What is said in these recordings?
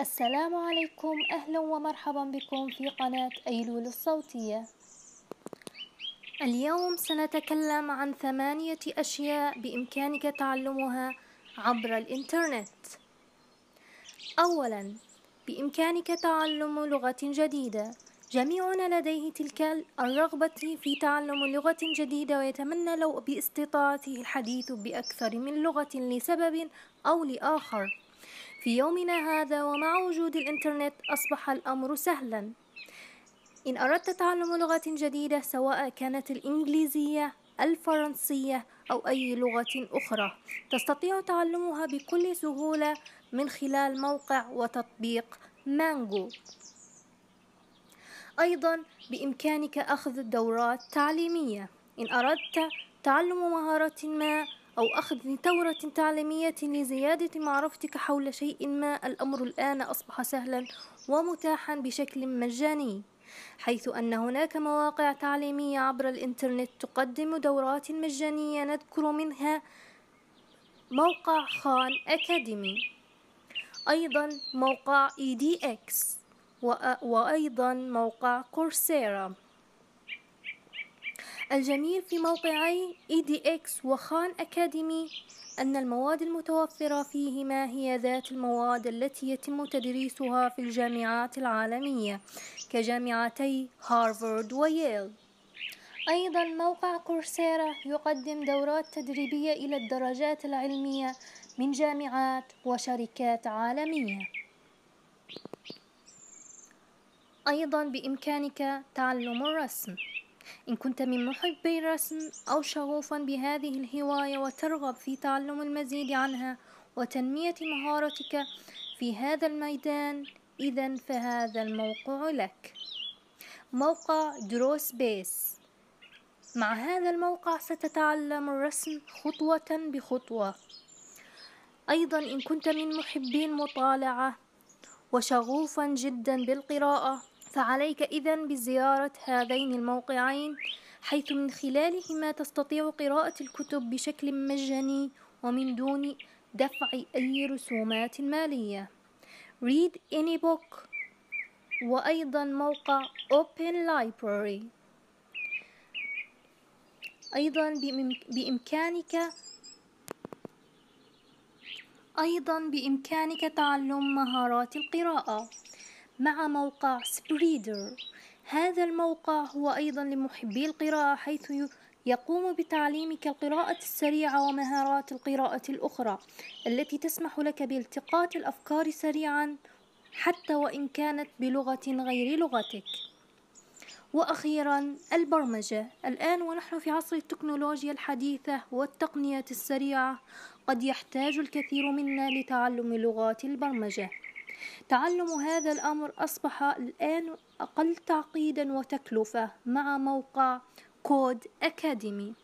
السلام عليكم. أهلا ومرحبا بكم في قناة أيلول الصوتية. اليوم سنتكلم عن ثمانية أشياء بإمكانك تعلمها عبر الإنترنت. أولا بإمكانك تعلم لغة جديدة. جميعنا لديه تلك الرغبة في تعلم لغة جديدة ويتمنى لو باستطاعته الحديث بأكثر من لغة لسبب أو لآخر. في يومنا هذا ومع وجود الإنترنت أصبح الأمر سهلا. إن أردت تعلم لغة جديدة سواء كانت الإنجليزية الفرنسية أو أي لغة أخرى تستطيع تعلمها بكل سهولة من خلال موقع وتطبيق مانجو. أيضا بإمكانك أخذ دورات تعليمية. إن أردت تعلم مهارة ما أو أخذ دورة تعليمية لزيادة معرفتك حول شيء ما الأمر الآن أصبح سهلا ومتاحا بشكل مجاني حيث أن هناك مواقع تعليمية عبر الإنترنت تقدم دورات مجانية نذكر منها موقع خان أكاديمي أيضا موقع EDX وأيضا موقع كورسيرا. الجميل في موقعي EDX وخان أكاديمي أن المواد المتوفرة فيهما هي ذات المواد التي يتم تدريسها في الجامعات العالمية كجامعتي هارفارد وييل. أيضا موقع كورسيرا يقدم دورات تدريبية إلى الدرجات العلمية من جامعات وشركات عالمية. أيضا بإمكانك تعلم الرسم. إن كنت من محبي الرسم أو شغوفا بهذه الهواية وترغب في تعلم المزيد عنها وتنمية مهارتك في هذا الميدان إذا فهذا الموقع لك. موقع دروس بيس. مع هذا الموقع ستتعلم الرسم خطوة بخطوة. أيضا إن كنت من محبي المطالعة وشغوفا جدا بالقراءة فعليك إذا بزيارة هذين الموقعين حيث من خلالهما تستطيع قراءة الكتب بشكل مجاني ومن دون دفع أي رسومات مالية. Read Any Book. وأيضا موقع Open Library. أيضا بإمكانك أيضا بإمكانك تعلم مهارات القراءة. مع موقع سبريدر هذا الموقع هو أيضا لمحبي القراءة حيث يقوم بتعليمك القراءة السريعة ومهارات القراءة الأخرى التي تسمح لك بالتقاط الأفكار سريعا حتى وإن كانت بلغة غير لغتك. وأخيرا البرمجة. الآن ونحن في عصر التكنولوجيا الحديثة والتقنية السريعة قد يحتاج الكثير منا لتعلم لغات البرمجة. تعلم هذا الأمر أصبح الآن أقل تعقيدا وتكلفة مع موقع كود أكاديمي.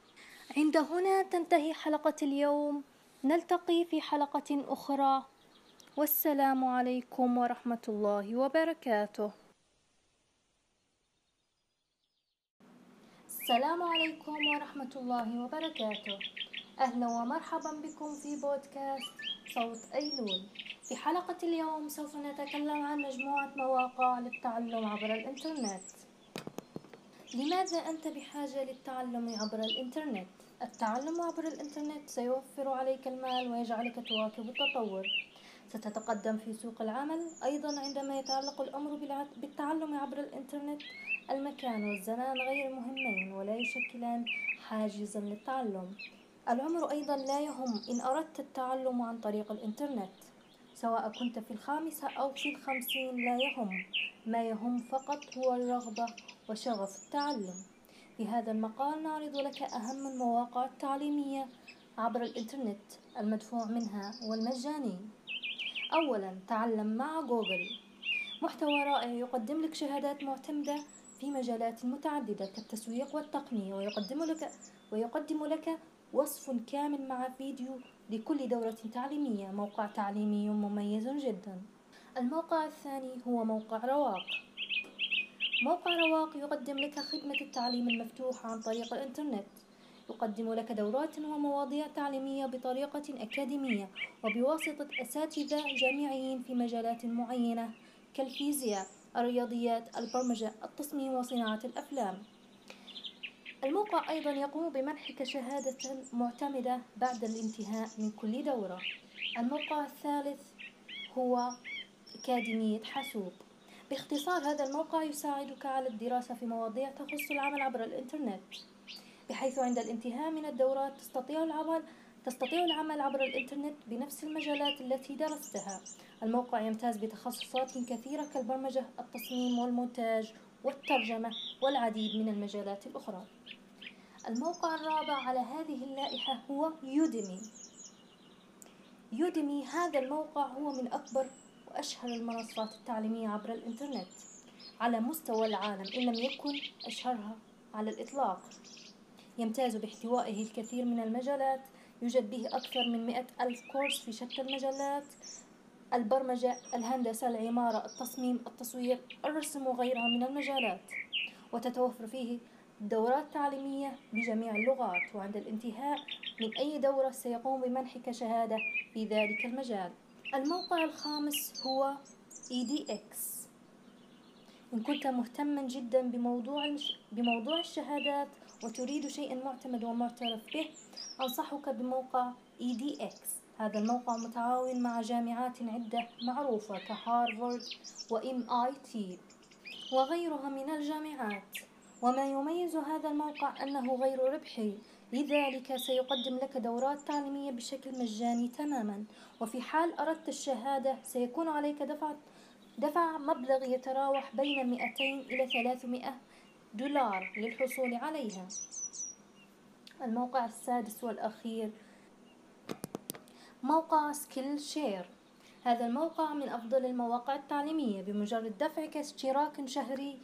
عند هنا تنتهي حلقة اليوم. نلتقي في حلقة أخرى. والسلام عليكم ورحمة الله وبركاته. السلام عليكم ورحمة الله وبركاته. أهلا ومرحبا بكم في بودكاست صوت أيلول. في حلقة اليوم سوف نتكلم عن مجموعة مواقع للتعلم عبر الإنترنت. لماذا أنت بحاجة للتعلم عبر الإنترنت؟ التعلم عبر الإنترنت سيوفر عليك المال ويجعلك تواكب التطور. ستتقدم في سوق العمل أيضا عندما يتعلق الأمر بالتعلم عبر الإنترنت المكان والزمان غير مهمين ولا يشكلان حاجزا للتعلم. العمر أيضا لا يهم إن أردت التعلم عن طريق الإنترنت. سواء كنت في الخامسة أو في الخمسين لا يهم. ما يهم فقط هو الرغبة وشغف التعلم. في هذا المقال نعرض لك أهم المواقع التعليمية عبر الإنترنت المدفوع منها والمجاني أولا تعلم مع جوجل. محتوى رائع يقدم لك شهادات معتمدة في مجالات متعددة كالتسويق والتقنية ويقدم لك ويقدم لك وصف كامل مع فيديو لكل دورة تعليمية موقع تعليمي مميز جدا. الموقع الثاني هو موقع رواق. موقع رواق يقدم لك خدمة التعليم المفتوح عن طريق الإنترنت. يقدم لك دورات ومواضيع تعليمية بطريقة أكاديمية وبواسطة أساتذة جامعيين في مجالات معينة كالفيزياء الرياضيات البرمجة التصميم وصناعة الأفلام. الموقع أيضا يقوم بمنحك شهادة معتمدة بعد الانتهاء من كل دورة. الموقع الثالث هو أكاديمية حاسوب. باختصار هذا الموقع يساعدك على الدراسة في مواضيع تخص العمل عبر الإنترنت بحيث عند الانتهاء من الدورات تستطيع العمل تستطيع العمل عبر الإنترنت بنفس المجالات التي درستها. الموقع يمتاز بتخصصات كثيرة كالبرمجة التصميم والمونتاج والترجمة والعديد من المجالات الأخرى. الموقع الرابع على هذه اللائحة هو يوديمي يوديمي هذا الموقع هو من أكبر وأشهر المنصات التعليمية عبر الإنترنت. على مستوى العالم إن لم يكن أشهرها على الإطلاق. يمتاز باحتوائه الكثير من المجالات. يوجد به أكثر من مئة ألف كورس في شتى المجالات. البرمجة الهندسة العمارة التصميم التصوير الرسم وغيرها من المجالات. وتتوفر فيه دورات تعليمية بجميع اللغات وعند الانتهاء من أي دورة سيقوم بمنحك شهادة في ذلك المجال. الموقع الخامس هو EDX إن كنت مهتما جدا بموضوع بموضوع الشهادات وتريد شيئا معتمد ومعترف به أنصحك بموقع EDX هذا الموقع متعاون مع جامعات عدة معروفة كهارفارد وMIT وغيرها من الجامعات. وما يميز هذا الموقع أنه غير ربحي لذلك سيقدم لك دورات تعليمية بشكل مجاني تماما. وفي حال أردت الشهادة سيكون عليك دفع دفع مبلغ يتراوح بين 200 إلى 300 دولار للحصول عليها. الموقع السادس والأخير موقع سكيل شير هذا الموقع من أفضل المواقع التعليمية. بمجرد دفعك اشتراك شهري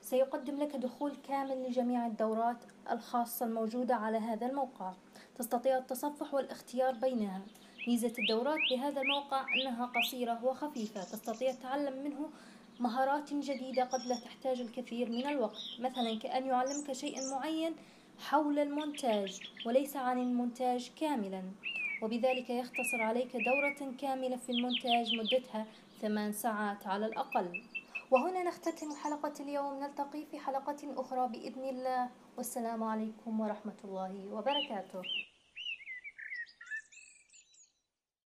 سيقدم لك دخول كامل لجميع الدورات الخاصة الموجودة على هذا الموقع. تستطيع التصفح والاختيار بينها. ميزة الدورات بهذا الموقع أنها قصيرة وخفيفة. تستطيع التعلم منه مهارات جديدة قد لا تحتاج الكثير من الوقت. مثلا كأن يعلمك شيئا معين حول المونتاج وليس عن المونتاج كاملا. وبذلك يختصر عليك دورة كاملة في المونتاج مدتها ثمان ساعات على الأقل. وهنا نختتم حلقة اليوم. نلتقي في حلقة أخرى بإذن الله. والسلام عليكم ورحمة الله وبركاته.